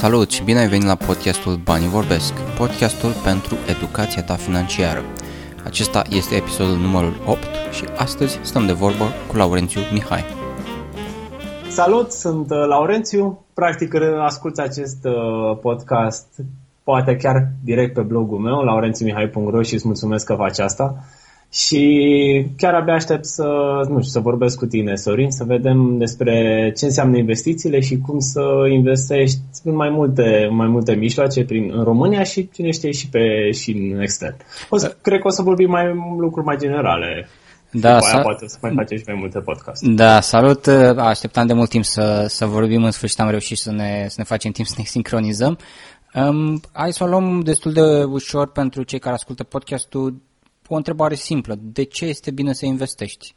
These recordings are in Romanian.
Salut și bine ai venit la podcastul Banii Vorbesc, podcastul pentru educația ta financiară. Acesta este episodul numărul 8 și astăzi stăm de vorbă cu Laurențiu Mihai. Salut, sunt uh, Laurențiu. Practic asculti acest uh, podcast poate chiar direct pe blogul meu, laurențiumihai.ro și îți mulțumesc că faci asta. Și chiar abia aștept să, nu știu, să vorbesc cu tine, Sorin, să vedem despre ce înseamnă investițiile și cum să investești în mai multe, mai multe mijloace prin, în România și cine știe și, pe, și în extern. O să, cred că o să vorbim mai lucruri mai generale. Da, După aia poate să mai facem și mai multe podcast. Da, salut! Așteptam de mult timp să, să vorbim, în sfârșit am reușit să ne, să ne facem timp să ne sincronizăm. Um, hai să o luăm destul de ușor pentru cei care ascultă podcastul o întrebare simplă. De ce este bine să investești?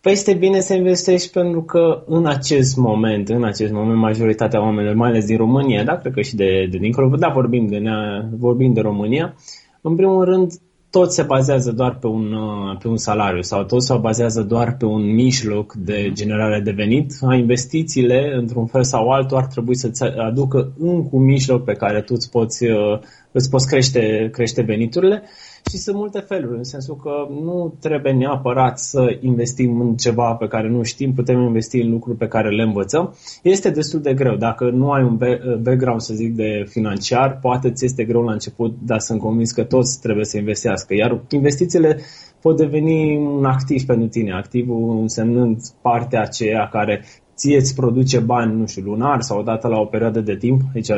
Păi este bine să investești pentru că în acest moment, în acest moment, majoritatea oamenilor, mai ales din România, da, cred că și de, de dincolo, da, vorbim de, nea, vorbim de România, în primul rând, tot se bazează doar pe un, uh, pe un salariu sau tot se bazează doar pe un mijloc de generare de venit. Investițiile, într-un fel sau altul, ar trebui să-ți aducă încă un mijloc pe care tu îți poți, uh, îți poți crește, crește veniturile și sunt multe feluri, în sensul că nu trebuie neapărat să investim în ceva pe care nu știm, putem investi în lucruri pe care le învățăm. Este destul de greu. Dacă nu ai un background, să zic, de financiar, poate ți este greu la început, dar sunt convins că toți trebuie să investească. Iar investițiile pot deveni un activ pentru tine, activul însemnând partea aceea care ție îți produce bani, nu știu, lunar sau odată la o perioadă de timp, aici,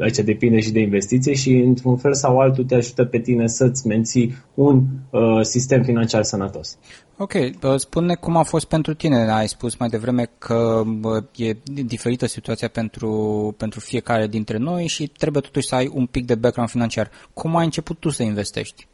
aici depinde și de investiție și într-un fel sau altul te ajută pe tine să-ți menții un uh, sistem financiar sănătos. Ok, spune cum a fost pentru tine. Ai spus mai devreme că e diferită situația pentru, pentru fiecare dintre noi și trebuie totuși să ai un pic de background financiar. Cum ai început tu să investești?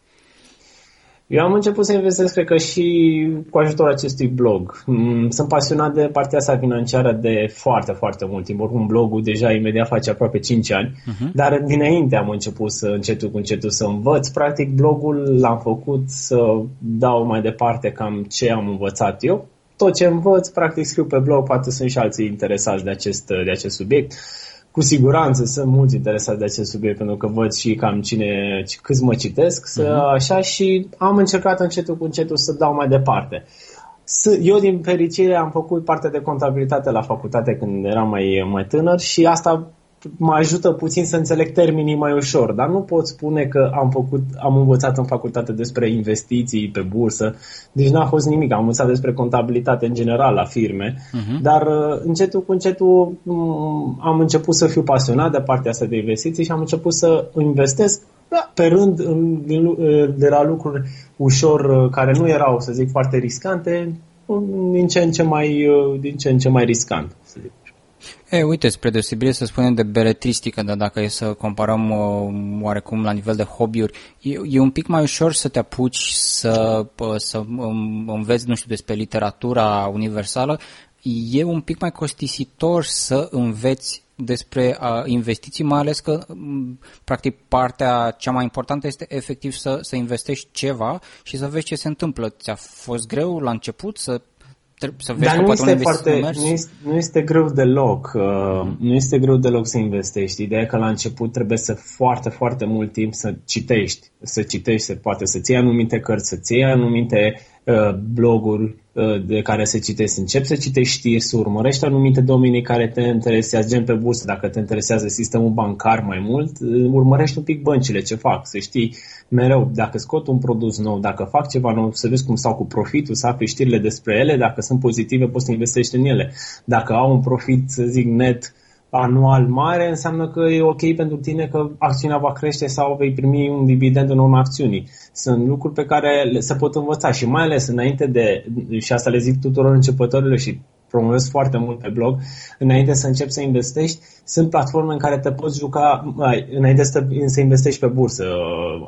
Eu am început să investesc, cred că și cu ajutorul acestui blog. Mm, sunt pasionat de partea asta financiară de foarte, foarte mult timp. Oricum, blogul deja imediat face aproape 5 ani, uh-huh. dar dinainte am început să încetul cu încetul să învăț. Practic, blogul l-am făcut să dau mai departe cam ce am învățat eu. Tot ce învăț, practic, scriu pe blog, poate sunt și alții interesați de acest, de acest subiect cu siguranță sunt mulți interesați de acest subiect pentru că văd și cam cine, câți mă citesc, să, uh-huh. așa și am încercat încetul cu încetul să dau mai departe. Eu, din fericire, am făcut parte de contabilitate la facultate când eram mai, mai tânăr și asta mă ajută puțin să înțeleg termenii mai ușor, dar nu pot spune că am făcut, am învățat în facultate despre investiții pe bursă, deci n-a fost nimic, am învățat despre contabilitate în general la firme, uh-huh. dar uh, încetul cu încetul um, am început să fiu pasionat de partea asta de investiții și am început să investesc da, pe rând uh, de la lucruri ușor uh, care nu erau, să zic, foarte riscante, din ce în ce mai, din ce în ce mai riscant, să zic. E, uite, spre deosebire să spunem de beletristică, dar dacă e să comparăm uh, oarecum la nivel de hobby-uri, e, e un pic mai ușor să te apuci să, uh, să um, înveți, nu știu, despre literatura universală, e un pic mai costisitor să înveți despre uh, investiții, mai ales că, um, practic, partea cea mai importantă este efectiv să, să investești ceva și să vezi ce se întâmplă. Ți-a fost greu la început să să vezi Dar nu este, foarte, nu, este, nu este greu deloc. Uh, nu este greu deloc să investești. Ideea e că la început trebuie să foarte, foarte mult timp să citești. Să citești, să poate să-ți iei anumite cărți, să-ți iei anumite uh, bloguri uh, de care se citesc. Începi să citești știri, să urmărești anumite domenii care te interesează, gen pe bursă, dacă te interesează sistemul bancar mai mult, uh, urmărești un pic băncile, ce fac, să știi mereu, dacă scot un produs nou, dacă fac ceva nou, să vezi cum stau cu profitul, să afli știrile despre ele, dacă sunt pozitive, poți să investești în ele. Dacă au un profit, să zic, net anual mare, înseamnă că e ok pentru tine că acțiunea va crește sau vei primi un dividend în urma acțiunii. Sunt lucruri pe care se pot învăța și mai ales înainte de, și asta le zic tuturor începătorilor și promovez foarte mult pe blog, înainte să începi să investești, sunt platforme în care te poți juca, înainte să, să investești pe bursă,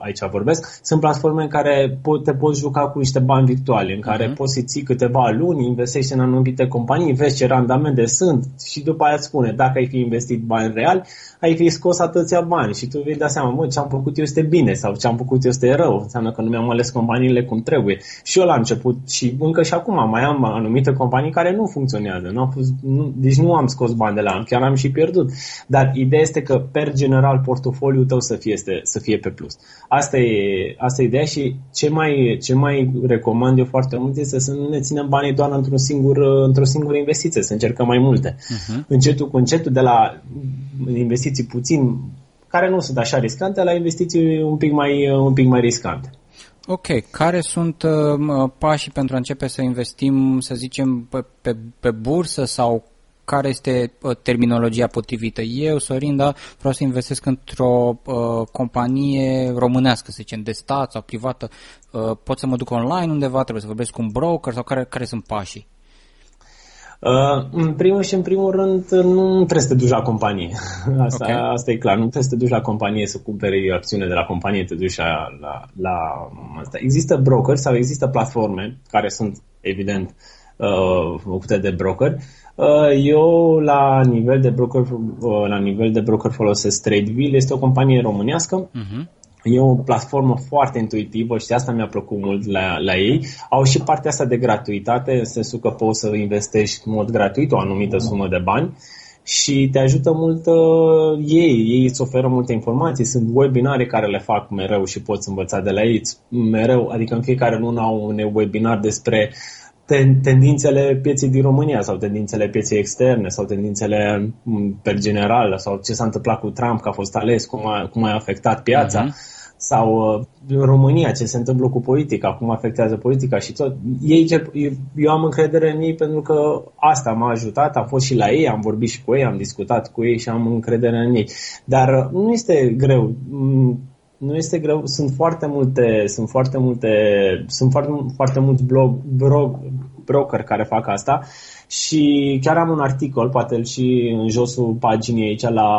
aici vorbesc, sunt platforme în care te poți juca cu niște bani virtuali, în care uh-huh. poți să ții câteva luni, investești în anumite companii, vezi ce randamente sunt și după aia îți spune, dacă ai fi investit bani reali, ai fi scos atâția bani și tu vei da seama, mă, ce am făcut eu este bine sau ce am făcut eu este rău, înseamnă că nu mi-am ales companiile cum trebuie. Și eu la început și încă și acum mai am anumite companii care nu funcționează funcționează. Nu fost, nu, deci nu am scos bani de la chiar am și pierdut. Dar ideea este că, per general, portofoliul tău să fie, este, să fie pe plus. Asta e, asta e ideea și ce mai, ce mai recomand eu foarte mult este să nu ne ținem banii doar într-un singur, într-o singură investiție, să încercăm mai multe. Uh-huh. Încetul cu încetul, de la investiții puțin, care nu sunt așa riscante, la investiții un pic mai, un pic mai riscante. Ok, care sunt uh, pașii pentru a începe să investim, să zicem, pe, pe, pe bursă sau care este uh, terminologia potrivită? Eu, Sorin, da, vreau să investesc într-o uh, companie românească, să zicem, de stat sau privată. Uh, pot să mă duc online undeva, trebuie să vorbesc cu un broker sau care, care sunt pașii? Uh, în primul și în primul rând, nu trebuie să te duci la companie. Asta, okay. asta e clar. Nu trebuie să te duci la companie să cumperi acțiune de la companie, te duci la, la, la asta. Există broker sau există platforme care sunt, evident, uh, făcute de broker. Uh, eu, la nivel de broker, uh, la nivel de broker folosesc TradeVille. Este o companie românească. Uh-huh E o platformă foarte intuitivă și asta mi-a plăcut mult la, la ei. Au și partea asta de gratuitate, în sensul că poți să investești în mod gratuit o anumită sumă de bani și te ajută mult uh, ei. Ei îți oferă multe informații. Sunt webinare care le fac mereu și poți învăța de la ei. Mereu, adică în fiecare lună au un webinar despre ten, tendințele pieței din România sau tendințele pieței externe sau tendințele pe general sau ce s-a întâmplat cu Trump, că a fost ales, cum a, cum a afectat piața. Uh-huh sau uh, în România, ce se întâmplă cu politica, cum afectează politica și tot. Ei, eu am încredere în ei pentru că asta m-a ajutat, am fost și la ei, am vorbit și cu ei, am discutat cu ei și am încredere în ei. Dar uh, nu este greu. Mm, nu este greu, sunt foarte multe, sunt foarte multe, sunt foarte, foarte mulți blog, blog, broker care fac asta și chiar am un articol, poate și în josul paginii aici la,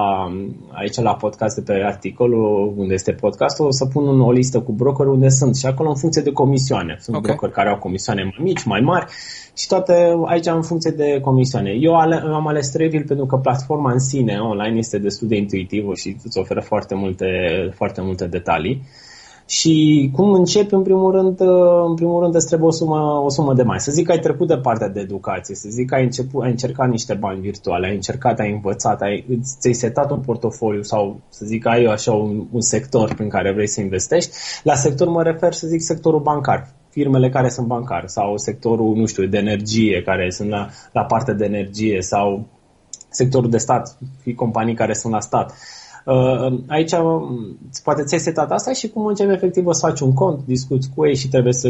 aici la podcast de pe articolul unde este podcastul, o să pun un, o listă cu broker unde sunt și acolo în funcție de comisioane. Sunt okay. broker care au comisioane mai mici, mai mari și toate aici în funcție de comisioane. Eu ale, am ales Treville pentru că platforma în sine online este destul de intuitivă și îți oferă foarte multe, foarte multe detalii. Și cum începi, în primul rând, în primul rând îți trebuie o sumă, o sumă de mai. Să zic că ai trecut de partea de educație, să zic că ai, început, ai încercat niște bani virtuale, ai încercat, ai învățat, ai, ți-ai setat un portofoliu sau să zic că ai așa un, un sector prin care vrei să investești. La sector mă refer, să zic, sectorul bancar firmele care sunt bancare sau sectorul, nu știu, de energie, care sunt la, la partea de energie sau sectorul de stat, fi companii care sunt la stat. Uh, aici um, poate ți-ai setat asta și cum începi efectiv să faci un cont, discuți cu ei și trebuie să,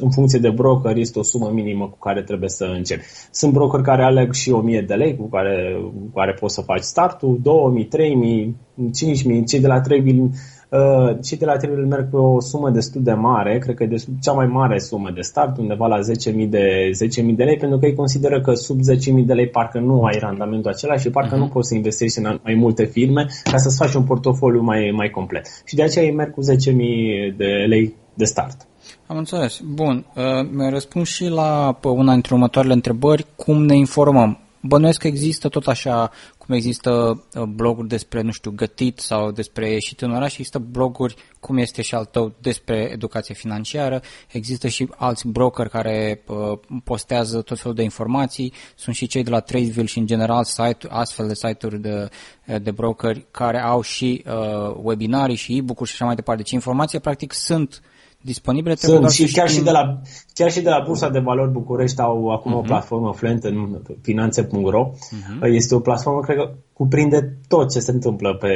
în funcție de broker, este o sumă minimă cu care trebuie să începi. Sunt broker care aleg și 1000 de lei cu care, cu care poți să faci startul, 2000, 3000, 5000, cei de la 3000 Uh, cei de la Trivial merg pe o sumă destul de mare, cred că e destul, cea mai mare sumă de start, undeva la 10.000 de, 10.000 de lei, pentru că ei consideră că sub 10.000 de lei parcă nu ai randamentul acela și parcă uh-huh. nu poți să investești în mai multe firme ca să-ți faci un portofoliu mai, mai complet. Și de aceea ei merg cu 10.000 de lei de start. Am înțeles. Bun. Uh, mi-a răspuns și la una dintre următoarele întrebări, cum ne informăm. Bănuiesc că există tot așa cum există uh, bloguri despre, nu știu, gătit sau despre ieșit în oraș, există bloguri, cum este și al tău, despre educație financiară, există și alți broker care uh, postează tot felul de informații, sunt și cei de la Tradeville și în general site, astfel de site-uri de, de brokeri care au și uh, webinarii și e-book-uri și așa mai departe. Deci informația practic sunt uh, disponibile. Sunt și chiar, și de la, chiar și de la Bursa de Valori București au acum uh-huh. o mhm. platformă Fluent în finanțe.ro. Uh-huh. Mhm. Este o platformă, cred că cuprinde tot ce se întâmplă pe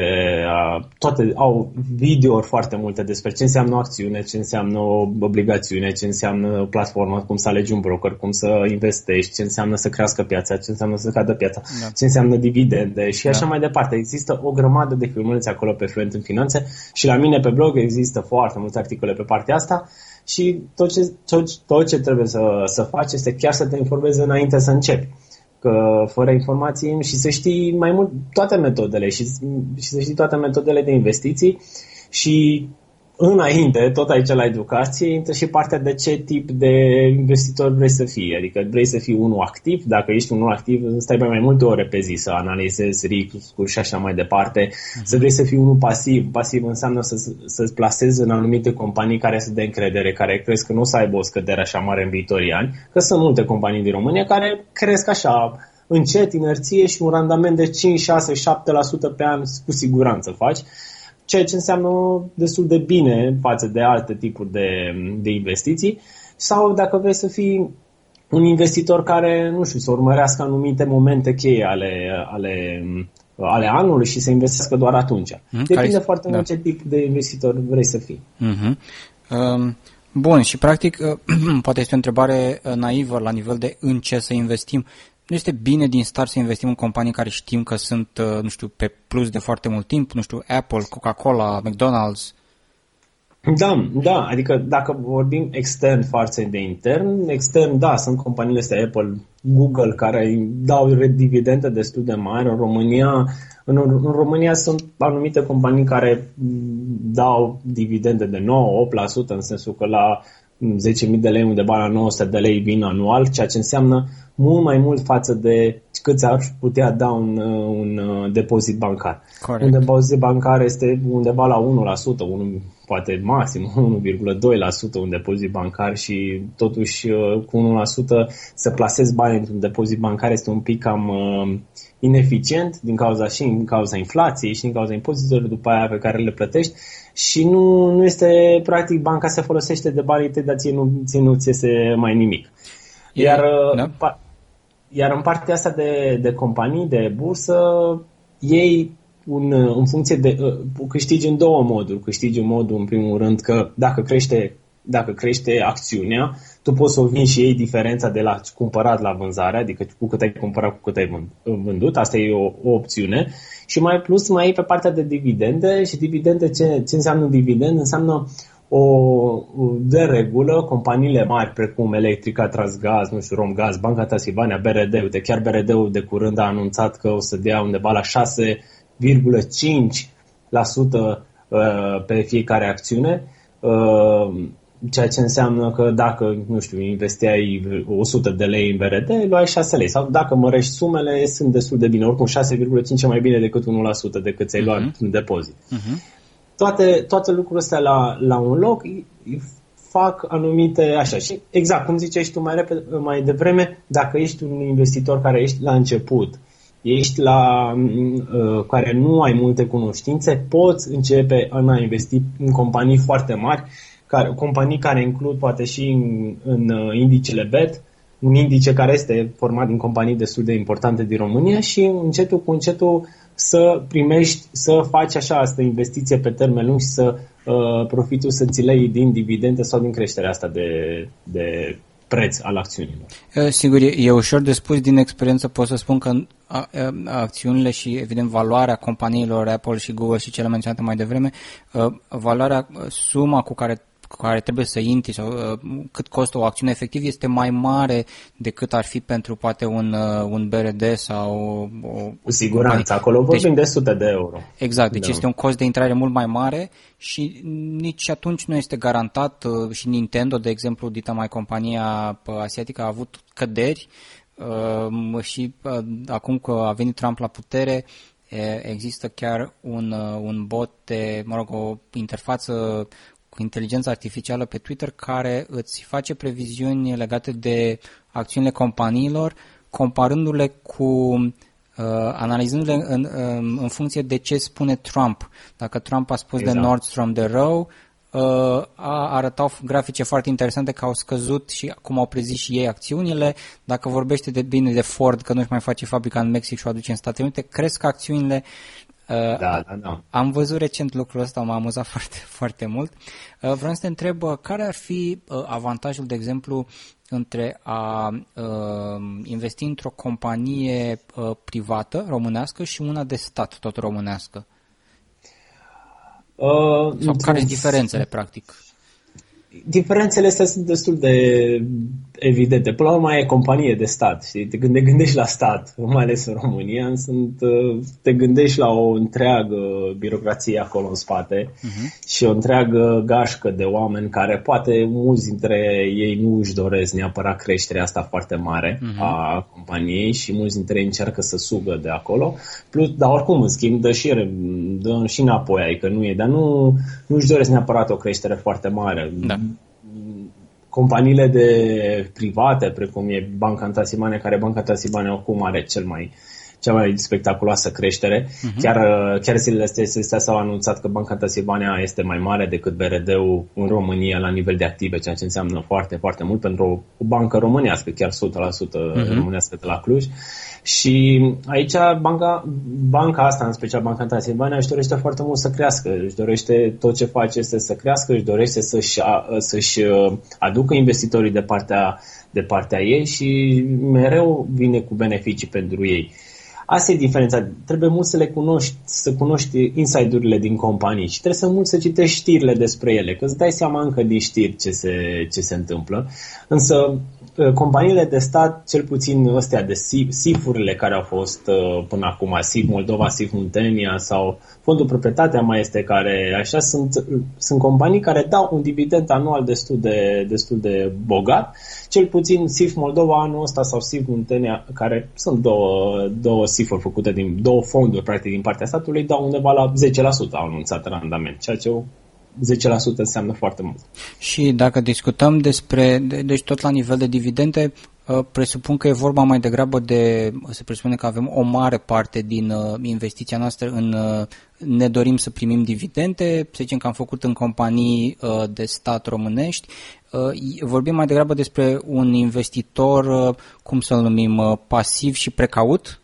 toate, au videouri foarte multe despre ce înseamnă o acțiune, ce înseamnă o obligațiune, ce înseamnă o platformă, cum să alegi un broker, cum să investești, ce înseamnă să crească piața, ce înseamnă să cadă piața, da. ce înseamnă dividende și așa da. mai departe. Există o grămadă de filmulețe acolo pe Fluent în Finanțe și la mine pe blog există foarte multe articole pe partea asta și tot ce, tot, tot ce trebuie să, să faci este chiar să te informezi înainte să începi că fără informații și să știi mai mult toate metodele și, și să știi toate metodele de investiții și înainte, tot aici la educație, intră și partea de ce tip de investitor vrei să fii. Adică vrei să fii unul activ, dacă ești unul activ, stai mai, mai multe ore pe zi să analizezi riscuri și așa mai departe. Mm-hmm. Să vrei să fii unul pasiv. Pasiv înseamnă să, să-ți plasezi în anumite companii care să de încredere, care crezi că nu o să aibă o scădere așa mare în viitorii ani, că sunt multe companii din România care cresc așa încet, inerție și un randament de 5, 6, 7% pe an cu siguranță faci ceea ce înseamnă destul de bine față de alte tipuri de, de investiții. Sau dacă vrei să fii un investitor care, nu știu, să urmărească anumite momente cheie ale, ale, ale anului și să investească doar atunci. Mm, Depinde care foarte da. mult ce tip de investitor vrei să fii. Mm-hmm. Um, bun, și practic, poate este o întrebare naivă la nivel de în ce să investim. Nu este bine din start să investim în companii care știm că sunt, uh, nu știu, pe plus de foarte mult timp, nu știu, Apple, Coca-Cola, McDonald's? Da, da, adică dacă vorbim extern față de intern, extern, da, sunt companiile astea Apple, Google, care dau dividende destul de mari. În România, în, în România sunt anumite companii care dau dividende de 9-8%, în sensul că la 10.000 de lei undeva la 900 de lei vin anual, ceea ce înseamnă mult mai mult față de cât ar putea da un, un uh, depozit bancar. Corect. Un depozit bancar este undeva la 1%, 1, poate maxim 1,2% un depozit bancar și totuși uh, cu 1% să plasezi bani într-un depozit bancar este un pic cam uh, ineficient din cauza și din cauza inflației și din cauza impozitelor după aia pe care le plătești și nu, nu este practic banca se folosește de banii tăi, dar ție nu, ție nu ți iese mai nimic. Iar, da? pa, iar în partea asta de, de companii, de bursă, ei un, în funcție de uh, câștigi în două moduri. Câștigi în modul, în primul rând, că dacă crește, dacă crește acțiunea, tu poți să o vinzi și ei diferența de la cumpărat la vânzare, adică cu cât ai cumpărat, cu cât ai vândut. Asta e o, o opțiune. Și mai plus mai e pe partea de dividende și dividende, ce, ce înseamnă dividend? Înseamnă o, de regulă, companiile mari precum Electrica, Transgaz, nu știu, Romgaz, Banca Tasilvania, BRD, uite, chiar BRD-ul de curând a anunțat că o să dea undeva la 6,5% uh, pe fiecare acțiune, uh, ceea ce înseamnă că dacă, nu știu, investeai 100 de lei în BRD, luai 6 lei. Sau dacă mărești sumele, sunt destul de bine. Oricum 6,5 e mai bine decât 1% decât ți-ai luat uh-huh. în depozit. Uh-huh toate, toate lucrurile astea la, la un loc fac anumite așa. Și exact, cum ziceai tu mai, repede, mai devreme, dacă ești un investitor care ești la început, ești la uh, care nu ai multe cunoștințe, poți începe a investi în companii foarte mari, care, companii care includ poate și în, în uh, indicele BET, un indice care este format din companii destul de importante din România și încetul cu încetul să primești, să faci așa asta investiție pe termen lung și să uh, profitul să ți lei din dividende sau din creșterea asta de, de preț al acțiunilor. Sigur, e ușor de spus din experiență, pot să spun că acțiunile și, evident, valoarea companiilor Apple și Google și cele menționate mai devreme, valoarea, suma cu care care trebuie să intri sau uh, cât costă o acțiune efectiv este mai mare decât ar fi pentru poate un, uh, un BRD sau o... Cu siguranță, acolo vorbim deci, de sute de euro. Exact, deci da. este un cost de intrare mult mai mare și nici atunci nu este garantat uh, și Nintendo, de exemplu, dita mai compania asiatică, a avut căderi și acum că a venit Trump la putere, există chiar un, un bot de, mă rog, o interfață cu inteligența artificială pe Twitter care îți face previziuni legate de acțiunile companiilor, comparându-le cu uh, analizându-le în, în, în funcție de ce spune Trump. Dacă Trump a spus exact. de Nordstrom de rău, uh, a, arătau grafice foarte interesante că au scăzut și cum au prezis și ei acțiunile. Dacă vorbește de bine de Ford, că nu-și mai face fabrica în Mexic și o aduce în Statele Unite, cresc acțiunile da, da, da. Am văzut recent lucrul ăsta, m-a amuzat foarte, foarte mult. Uh, vreau să te întreb uh, care ar fi uh, avantajul, de exemplu, între a investi într-o companie privată românească și una de stat tot românească? Uh, Sau care sunt diferențele, practic? Diferențele astea sunt destul de evidente. Până la urmă e companie de stat, știi? Când te gândești la stat, mai ales în România, sunt, uh, te gândești la o întreagă birocrație acolo în spate uh-huh. și o întreagă gașcă de oameni care poate mulți dintre ei nu își doresc neapărat creșterea asta foarte mare uh-huh. a companiei și mulți dintre ei încearcă să sugă de acolo. Plus, dar oricum, în schimb, dă și, dă și înapoi, adică nu e, dar nu, nu își doresc neapărat o creștere foarte mare. Da companiile de private, precum e Banca Antasimane, care Banca Antasimane acum are cel mai cea mai spectaculoasă creștere. Uh-huh. Chiar, chiar zilele astea s-au anunțat că Banca Transilvania este mai mare decât BRD-ul în România la nivel de active, ceea ce înseamnă foarte, foarte mult pentru o, o bancă românească, chiar 100% uh-huh. Mhm. românească de la Cluj. Și aici banca, banca asta, în special Banca Transilvania, își dorește foarte mult să crească, își dorește tot ce face este să crească, își dorește să-și, să-și uh, aducă investitorii de partea, de partea ei și mereu vine cu beneficii pentru ei. Asta e diferența. Trebuie mult să le cunoști, să cunoști inside-urile din companii și trebuie să mult să citești știrile despre ele, că îți dai seama încă din știri ce se, ce se întâmplă. Însă Uh, companiile de stat, cel puțin astea de SIF-urile care au fost uh, până acum, SIF Moldova, SIF Muntenia sau Fondul Proprietatea mai este care, așa, sunt, sunt companii care dau un dividend anual destul de, destul de bogat, cel puțin SIF Moldova anul ăsta sau SIF Muntenia, care sunt două, două SIF-uri făcute din două fonduri, practic, din partea statului, dau undeva la 10% au anunțat randament, ceea ce 10% înseamnă foarte mult. Și dacă discutăm despre, de, deci tot la nivel de dividende, uh, presupun că e vorba mai degrabă de, se presupune că avem o mare parte din uh, investiția noastră în, uh, ne dorim să primim dividende, să zicem că am făcut în companii de stat românești, vorbim mai degrabă despre un investitor, cum să-l numim, pasiv și precaut?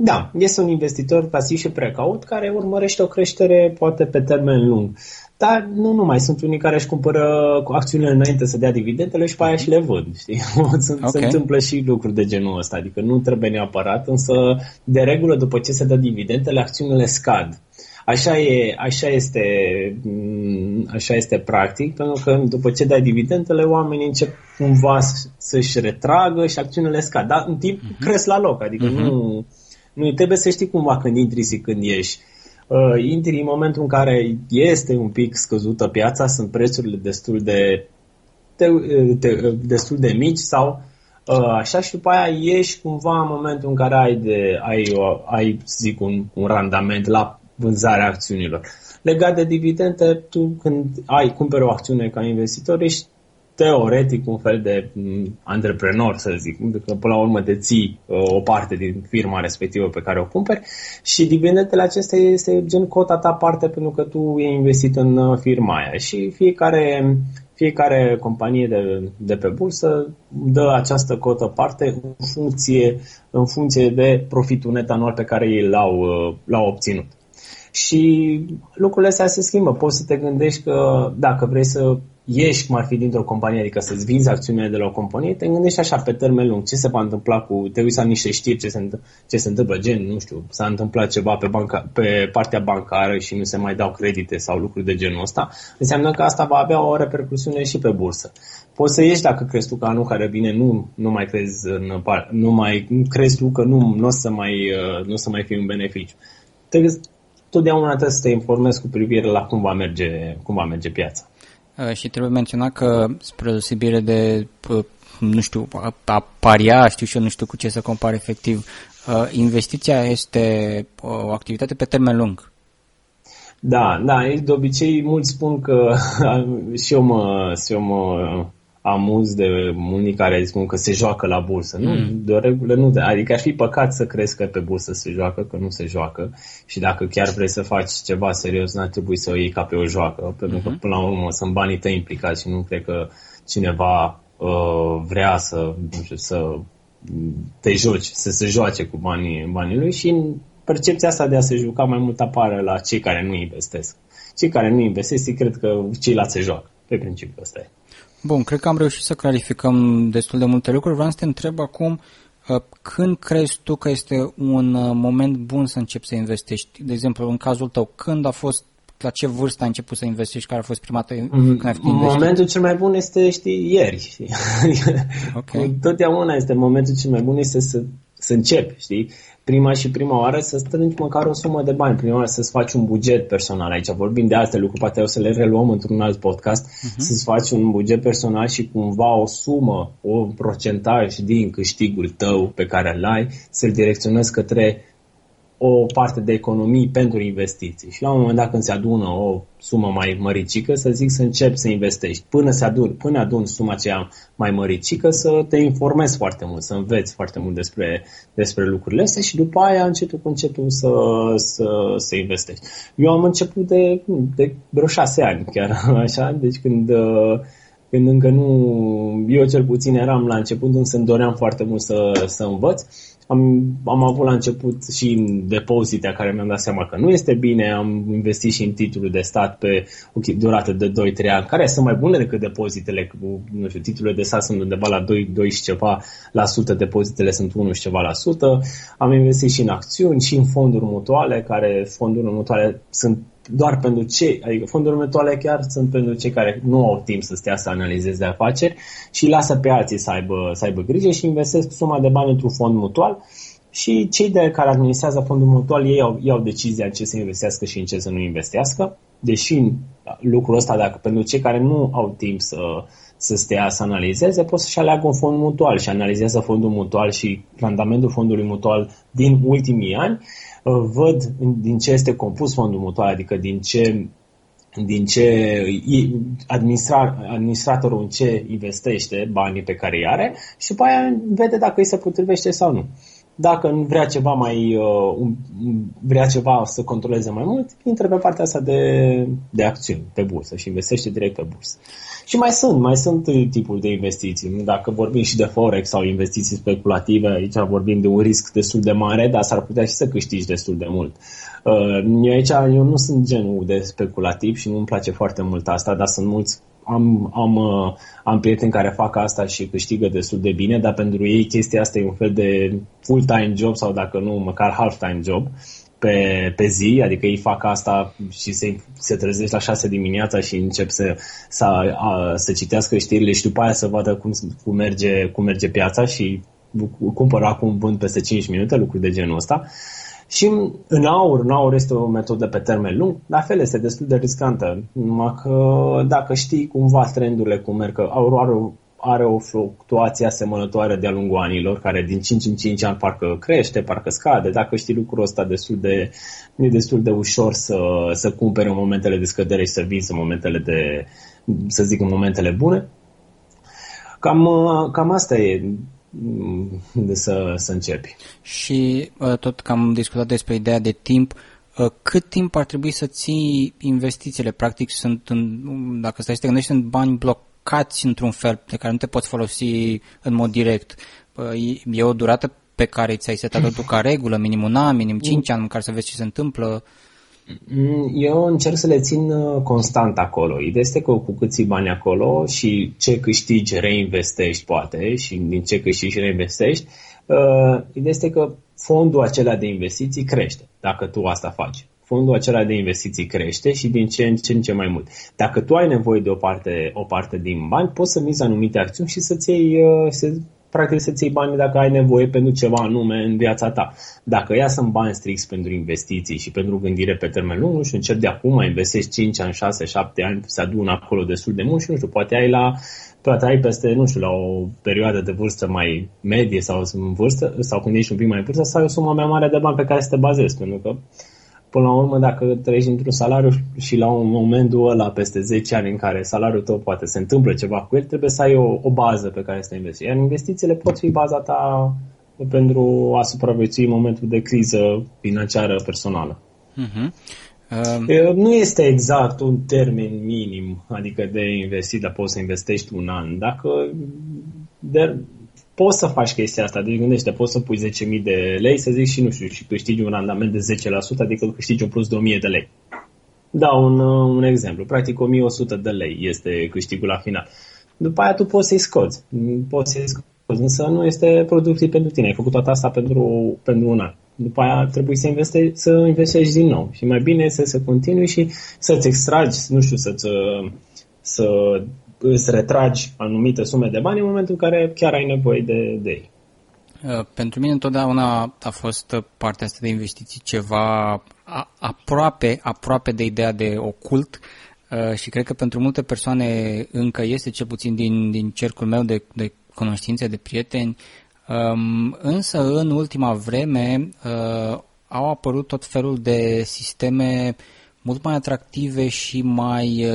Da, este un investitor pasiv și precaut care urmărește o creștere poate pe termen lung. Dar nu numai, sunt unii care își cumpără acțiunile înainte să dea dividendele și pe aia și le vând, știi? Se, okay. se întâmplă și lucruri de genul ăsta, adică nu trebuie neapărat, însă de regulă după ce se dă dividendele, acțiunile scad. Așa, e, așa, este, mm, așa este practic, pentru că după ce dai dividendele, oamenii încep cumva să-și retragă și acțiunile scad. Dar în timp uh-huh. cresc la loc, adică uh-huh. nu nu, trebuie să știi cumva când intri și când ieși. Uh, intri în momentul în care este un pic scăzută piața, sunt prețurile destul de, de, de destul de mici sau uh, așa și după aia ieși cumva în momentul în care ai, de, ai, ai zic, un, un randament la vânzarea acțiunilor. Legat de dividende, tu când ai cumperi o acțiune ca investitor, ești teoretic un fel de mm, antreprenor, să zic, că până la urmă deții uh, o parte din firma respectivă pe care o cumperi și dividendele acestea este gen cota ta parte pentru că tu ai investit în uh, firma aia și fiecare, fiecare companie de, de pe bursă dă această cotă parte în funcție, în funcție de profitul net anual pe care ei l-au, uh, l-au obținut. Și lucrurile astea se schimbă. Poți să te gândești că dacă vrei să ieși cum ar fi dintr-o companie, adică să-ți vinzi acțiunile de la o companie, te gândești așa pe termen lung, ce se va întâmpla cu, te uiți la niște știri ce se, ce se întâmplă, gen, nu știu, s-a întâmplat ceva pe, banca, pe partea bancară și nu se mai dau credite sau lucruri de genul ăsta, înseamnă că asta va avea o repercusiune și pe bursă. Poți să ieși dacă crezi tu că anul care vine nu, nu mai crezi în, nu mai crezi tu că nu, nu o să mai, nu o să mai fie un beneficiu. Te, totdeauna trebuie să te informezi cu privire la cum va merge, cum va merge piața. Uh, și trebuie menționat că, spre deosebire de, uh, nu știu, a paria, știu și eu, nu știu cu ce să compar efectiv, uh, investiția este o activitate pe termen lung. Da, da, de obicei mulți spun că și eu mă, și eu mă amuz de unii care spun că se joacă la bursă. Mm. Nu, de o regulă nu. Adică ar fi păcat să crezi că pe bursă se joacă, că nu se joacă. Și dacă chiar vrei să faci ceva serios, n-ar trebui să o iei ca pe o joacă. Pentru că, mm-hmm. până la urmă, sunt banii tăi implicați și nu cred că cineva uh, vrea să, nu știu, să te joci, să se joace cu banii, banii lui și percepția asta de a se juca mai mult apare la cei care nu investesc. Cei care nu investesc, cred că ceilalți se joacă. Pe principiu ăsta e. Bun, cred că am reușit să clarificăm destul de multe lucruri. Vreau să te întreb acum uh, când crezi tu că este un uh, moment bun să începi să investești? De exemplu, în cazul tău, când a fost la ce vârstă ai început să investești, care a fost prima dată mm, când ai făcut Momentul cel mai bun este, știi, ieri. Știi? Okay. Totdeauna este momentul cel mai bun este să, să începi, știi? Prima și prima oară să strângi măcar o sumă de bani, prima oară să-ți faci un buget personal. Aici vorbim de alte lucruri, poate o să le reluăm într-un alt podcast, uh-huh. să-ți faci un buget personal și cumva o sumă, o procentaj din câștigul tău pe care îl ai, să-l direcționezi către o parte de economii pentru investiții. Și la un moment dat când se adună o sumă mai măricică, să zic să începi să investești. Până se adun, până adun suma aceea mai măricică, să te informezi foarte mult, să înveți foarte mult despre, despre lucrurile astea și după aia încetul cu încetul să, să, să investești. Eu am început de, de vreo șase ani chiar așa, deci când când încă nu, eu cel puțin eram la început, însă îmi doream foarte mult să, să învăț am, am avut la început și în depozite care mi-am dat seama că nu este bine, am investit și în titluri de stat pe o durată de 2-3 ani, care sunt mai bune decât depozitele, cu, nu știu, titlurile de stat sunt undeva la 2, 2 și ceva la sută, depozitele sunt 1 și ceva la sută. Am investit și în acțiuni și în fonduri mutuale, care fonduri mutuale sunt doar pentru cei, adică fondurile mutuale chiar sunt pentru cei care nu au timp să stea să analizeze afaceri și lasă pe alții să aibă, să aibă grijă și investesc suma de bani într-un fond mutual. Și cei de care administrează fondul mutual ei au, iau decizia în ce să investească și în ce să nu investească, deși lucrul ăsta, dacă pentru cei care nu au timp să, să stea să analizeze, pot să-și aleagă un fond mutual și analizează fondul mutual și randamentul fondului mutual din ultimii ani văd din ce este compus fondul mutual, adică din ce din ce administra, administratorul în ce investește banii pe care îi are și după aia vede dacă îi se potrivește sau nu. Dacă vrea ceva mai uh, vrea ceva să controleze mai mult, intră pe partea asta de, de acțiuni pe bursă și investește direct pe bursă. Și mai sunt, mai sunt tipuri de investiții. Dacă vorbim și de Forex sau investiții speculative, aici vorbim de un risc destul de mare, dar s-ar putea și să câștigi destul de mult. Uh, eu aici eu nu sunt genul de speculativ și nu-mi place foarte mult asta, dar sunt mulți am, am, uh, am prieteni care fac asta și câștigă destul de bine, dar pentru ei chestia asta e un fel de full-time job sau dacă nu, măcar half-time job pe, pe zi, adică ei fac asta și se, se trezește la 6 dimineața și încep să, să, a, să citească știrile și după aia să vadă cum, cum, merge, cum merge piața și cumpără acum vând peste 5 minute, lucruri de genul ăsta. Și în aur, în aur este o metodă pe termen lung, la fel este destul de riscantă, numai că dacă știi cumva trendurile cum merg, că aurul are are o fluctuație asemănătoare de-a lungul anilor, care din 5 în 5 ani parcă crește, parcă scade. Dacă știi lucrul ăsta, destul de, e destul de ușor să, să cumperi în momentele de scădere și să vinzi în momentele de, să zic, în momentele bune. Cam, cam asta e de să, să începi. Și uh, tot că am discutat despre ideea de timp, uh, cât timp ar trebui să ții investițiile? Practic sunt, în, dacă stai să te gândești, în bani bloc, blocați într-un fel de care nu te poți folosi în mod direct. E o durată pe care ți-ai setat tu ca regulă, minim un an, minim 5 ani, măcar să vezi ce se întâmplă? Mm, eu încerc să le țin uh, constant acolo. Ideea este că cu cât ții bani acolo și ce câștigi reinvestești poate și din ce câștigi reinvestești, uh, ideea este că fondul acela de investiții crește dacă tu asta faci fondul acela de investiții crește și din ce în ce, în ce mai mult. Dacă tu ai nevoie de o parte, o parte din bani, poți să mizi anumite acțiuni și să-ți iei, uh, să, practic să-ți iei bani dacă ai nevoie pentru ceva anume în viața ta. Dacă ea sunt bani strict pentru investiții și pentru gândire pe termen lung, și încep de acum, investești 5 ani, 6, 7 ani, se adună acolo destul de mult și nu știu, poate ai la poate ai peste, nu știu, la o perioadă de vârstă mai medie sau în vârstă, sau când ești un pic mai în vârstă, să ai o sumă mai mare de bani pe care să te bazezi, pentru că Până la urmă, dacă trăiești într-un salariu și la un momentul ăla, peste 10 ani în care salariul tău poate se întâmplă ceva cu el, trebuie să ai o, o bază pe care să investești. Iar investițiile pot fi baza ta pentru a supraviețui în momentul de criză financiară personală. Uh-huh. Uh... Nu este exact un termen minim, adică de investit, dar poți să investești un an. Dacă de, poți să faci chestia asta, deci gândește, poți să pui 10.000 de lei, să zici și nu știu, și câștigi un randament de 10%, adică câștigi un plus de 1.000 de lei. Da, un, uh, un exemplu. Practic 1100 de lei este câștigul la final. După aia tu poți să-i scoți. Poți să-i scoți, însă nu este productiv pentru tine. Ai făcut toată asta pentru, pentru un an. După aia trebuie să investești, să investești din nou. Și mai bine este să continui și să-ți extragi, nu știu, să-ți, să îți retragi anumite sume de bani în momentul în care chiar ai nevoie de, de ei. Uh, pentru mine întotdeauna a fost partea asta de investiții ceva aproape, aproape de ideea de ocult uh, și cred că pentru multe persoane încă este, cel puțin din, din cercul meu de, de cunoștințe, de prieteni, um, însă în ultima vreme uh, au apărut tot felul de sisteme mult mai atractive și mai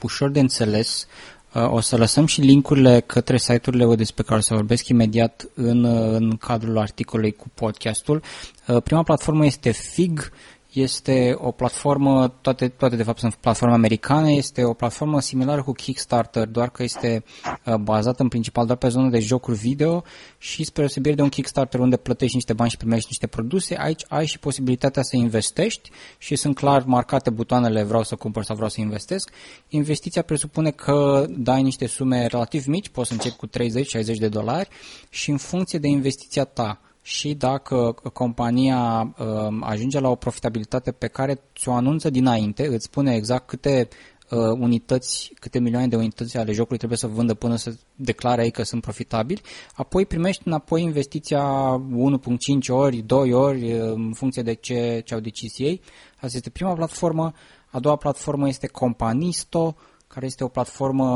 ușor de înțeles Uh, o să lăsăm și linkurile către site-urile despre care o să vorbesc imediat în, uh, în cadrul articolului cu podcastul. Uh, prima platformă este Fig, este o platformă, toate, toate de fapt sunt platforme americane, este o platformă similară cu Kickstarter, doar că este uh, bazată în principal doar pe zonă de jocuri video și spre deosebire de un Kickstarter unde plătești niște bani și primești niște produse, aici ai și posibilitatea să investești și sunt clar marcate butoanele vreau să cumpăr sau vreau să investesc. Investiția presupune că dai niște sume relativ mici, poți să începi cu 30-60 de dolari și în funcție de investiția ta, și dacă compania uh, ajunge la o profitabilitate pe care ți-o anunță dinainte, îți spune exact câte uh, unități, câte milioane de unități ale jocului trebuie să vândă până să declare ei că sunt profitabili, apoi primești înapoi investiția 1.5 ori, 2 ori, uh, în funcție de ce, ce au decis ei. Asta este prima platformă. A doua platformă este Companisto, care este o platformă,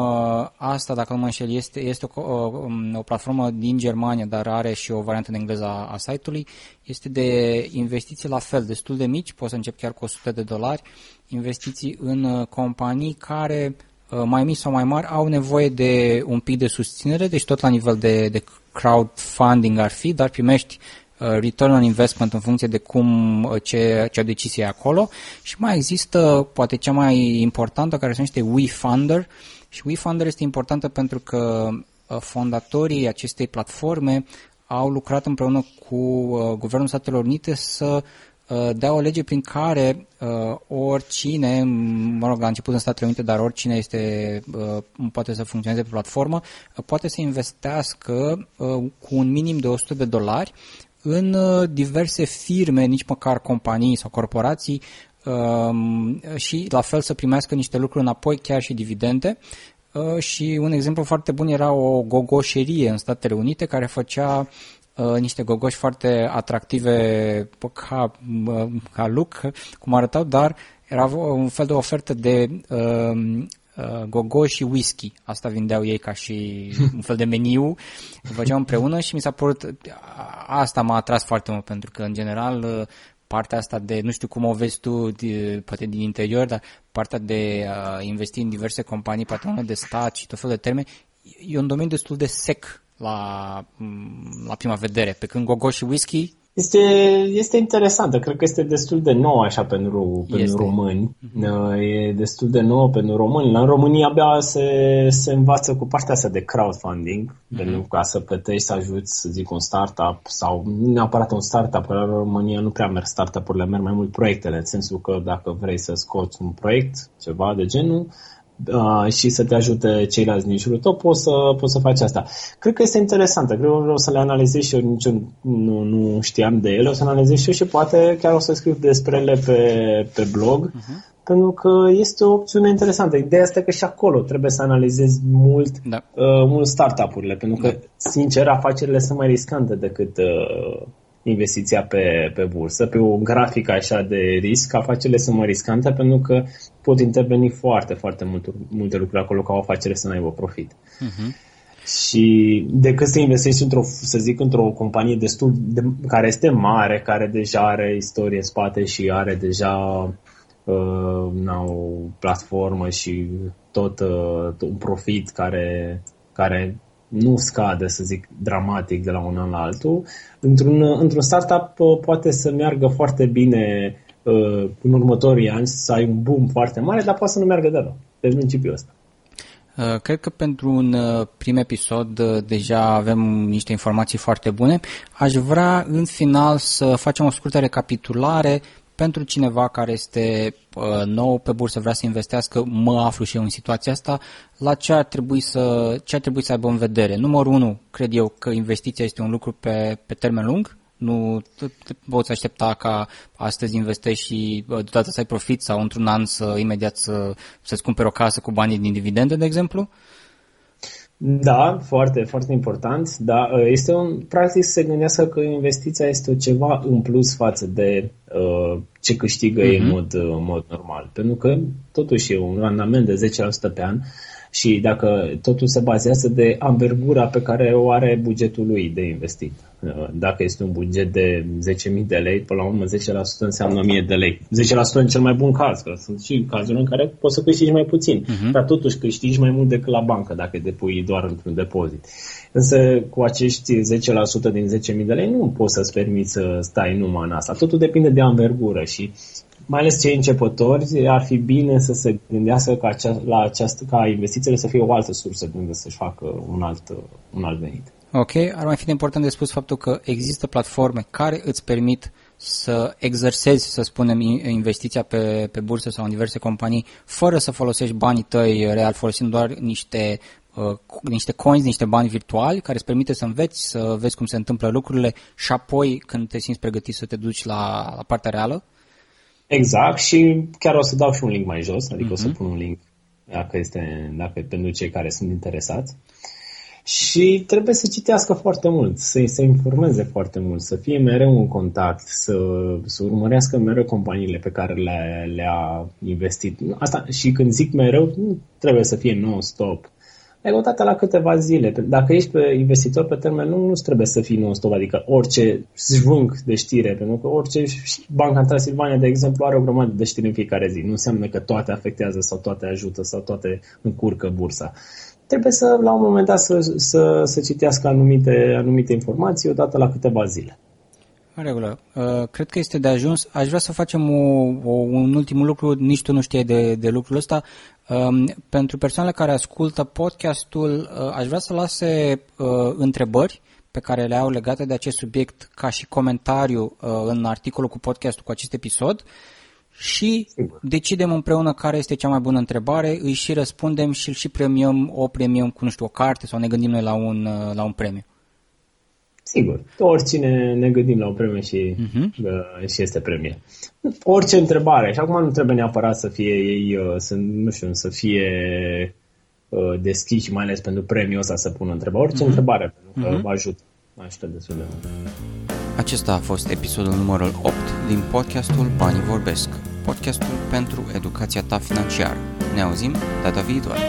asta dacă nu mă înșel, este, este o, o, o platformă din Germania, dar are și o variantă în engleză a, a site-ului, este de investiții la fel, destul de mici, poți să încep chiar cu 100 de dolari, investiții în uh, companii care uh, mai mici sau mai mari au nevoie de un pic de susținere, deci tot la nivel de, de crowdfunding ar fi, dar primești Uh, return on investment în funcție de cum, uh, ce, ce au decis ei acolo. Și mai există poate cea mai importantă care se numește WeFunder. Și WeFunder este importantă pentru că uh, fondatorii acestei platforme au lucrat împreună cu Guvernul Statelor Unite să dea o lege prin care uh, oricine, mă rog, la început în Statele Unite, dar oricine este, uh, poate să funcționeze pe platformă, uh, poate să investească uh, cu un minim de 100 de dolari în uh, diverse firme, nici măcar companii sau corporații, um, și la fel să primească niște lucruri înapoi, chiar și dividende. Uh, și un exemplu foarte bun era o gogoșerie în Statele Unite care făcea uh, niște gogoși foarte atractive ca, ca look, cum arătau, dar era un fel de ofertă de um, uh, gogo și whisky. Asta vindeau ei ca și un fel de meniu. Făceau împreună și mi s-a părut, asta m-a atras foarte mult pentru că în general uh, partea asta de, nu știu cum o vezi tu, de, poate din interior, dar partea de a uh, investi în diverse companii, patronale de stat și tot felul de terme, e un domeniu destul de sec la, mm, la prima vedere. Pe când gogo și whisky este, este interesantă, cred că este destul de nouă așa pentru, pentru români. Uh-huh. E destul de nouă pentru români. La România abia se, se învață cu partea asta de crowdfunding, uh-huh. pentru ca să plătești, să ajuți, să zic, un startup sau nu neapărat un startup, că la România nu prea merg startup-urile, merg mai mult proiectele, în sensul că dacă vrei să scoți un proiect, ceva de genul, uh, și să te ajute ceilalți din jurul tău, poți să, poți să faci asta. Cred că este interesantă, cred că o să le analizez și eu, nici nu, nu știam de ele, o să analizez și eu și poate chiar o să scriu despre ele pe, pe blog, uh-huh. pentru că este o opțiune interesantă. Ideea este că și acolo trebuie să analizezi mult, da. uh, mult startup-urile, pentru că, da. sincer, afacerile sunt mai riscante decât uh, investiția pe, pe bursă, pe o grafică așa de risc, afacerile sunt mai riscante pentru că pot interveni foarte, foarte multe, multe lucruri acolo ca o afacere să nu aibă profit. Uh-huh. Și decât să investești într-o, să zic, într-o companie destul de, care este mare, care deja are istorie în spate și are deja uh, na, o platformă și tot uh, un profit care, care nu scade, să zic, dramatic de la un an la altul. Într-un, într-un startup uh, poate să meargă foarte bine uh, în următorii ani, să ai un boom foarte mare, dar poate să nu meargă deloc. Pe principiul ăsta. Uh, cred că pentru un prim episod deja avem niște informații foarte bune. Aș vrea în final să facem o scurtă recapitulare pentru cineva care este uh, nou pe bursă, vrea să investească, mă aflu și eu în situația asta, la ce ar trebui să, ce ar trebui să aibă în vedere? Numărul unu, cred eu că investiția este un lucru pe, pe termen lung, Nu te, te poți aștepta ca astăzi investești și deodată să ai profit sau într-un an să imediat să, să-ți cumperi o casă cu banii din dividende, de exemplu? Da, foarte, foarte important, dar uh, este un, practic să se gândească că investiția este ceva în plus față de uh, ce câștigă uh-huh. ei în mhm. mod, uh, în mod normal. Pentru că totuși e un randament de 10% pe an și dacă totul se bazează de ambergura pe care o are bugetul lui de investit. Uh, dacă este un buget de 10.000 de lei, până la urmă 10% înseamnă 1.000 de lei. 10% în cel mai bun caz, că sunt și cazuri în care poți să câștigi mai puțin, uh-huh. dar totuși câștigi mai mult decât la bancă dacă depui doar într-un depozit. Însă cu acești 10% din 10.000 de lei nu poți să-ți permiți să stai numai în asta. Totul depinde de ambergură și mai ales cei începători, ar fi bine să se gândească ca, acea, la această, ca investițiile să fie o altă sursă de unde să-și facă un alt, un alt venit. Ok, ar mai fi de important de spus faptul că există platforme care îți permit să exersezi, să spunem, investiția pe, pe bursă sau în diverse companii, fără să folosești banii tăi real, folosind doar niște, uh, niște coins, niște bani virtuali, care îți permite să înveți, să vezi cum se întâmplă lucrurile și apoi, când te simți pregătit să te duci la, la partea reală? Exact și chiar o să dau și un link mai jos, adică uh-huh. o să mhm. pun un link dacă este dacă pentru cei care sunt interesați. Și trebuie să citească foarte mult, să se informeze foarte mult, să fie mereu în contact, să, să urmărească mereu companiile pe care le, le-a investit. Asta, și când zic mereu, nu trebuie să fie non-stop e o dată la câteva zile. Dacă ești pe investitor pe termen lung, nu trebuie să fii non-stop, adică orice zvânc de știre, pentru că orice banca în Transilvania, de exemplu, are o grămadă de știri în fiecare zi. Nu înseamnă că toate afectează sau toate ajută sau toate încurcă bursa. Trebuie să, la un moment dat, să, să, să citească anumite, anumite informații odată la câteva zile. În regulă. Uh, cred că este de ajuns. Aș vrea să facem o, o, un ultim lucru, nici tu nu știi de, de lucrul ăsta. Um, pentru persoanele care ascultă podcastul, uh, aș vrea să lase uh, întrebări pe care le au legate de acest subiect ca și comentariu uh, în articolul cu podcastul cu acest episod și decidem împreună care este cea mai bună întrebare, îi și răspundem și îl și premiăm, o premiăm cu, nu știu, o carte sau ne gândim noi la un, uh, la un premiu. Sigur, oricine ne gândim la o premie și, uh-huh. uh, și este premie. Orice întrebare, și acum nu trebuie neapărat să fie ei, uh, să, nu știu, să fie uh, deschiși, mai ales pentru premiul ăsta să pună întrebare. Orice uh-huh. întrebare, pentru că uh-huh. vă ajută. Ajută destul de mult. Acesta a fost episodul numărul 8 din podcastul Banii Vorbesc, podcastul pentru educația ta financiară. Ne auzim data viitoare.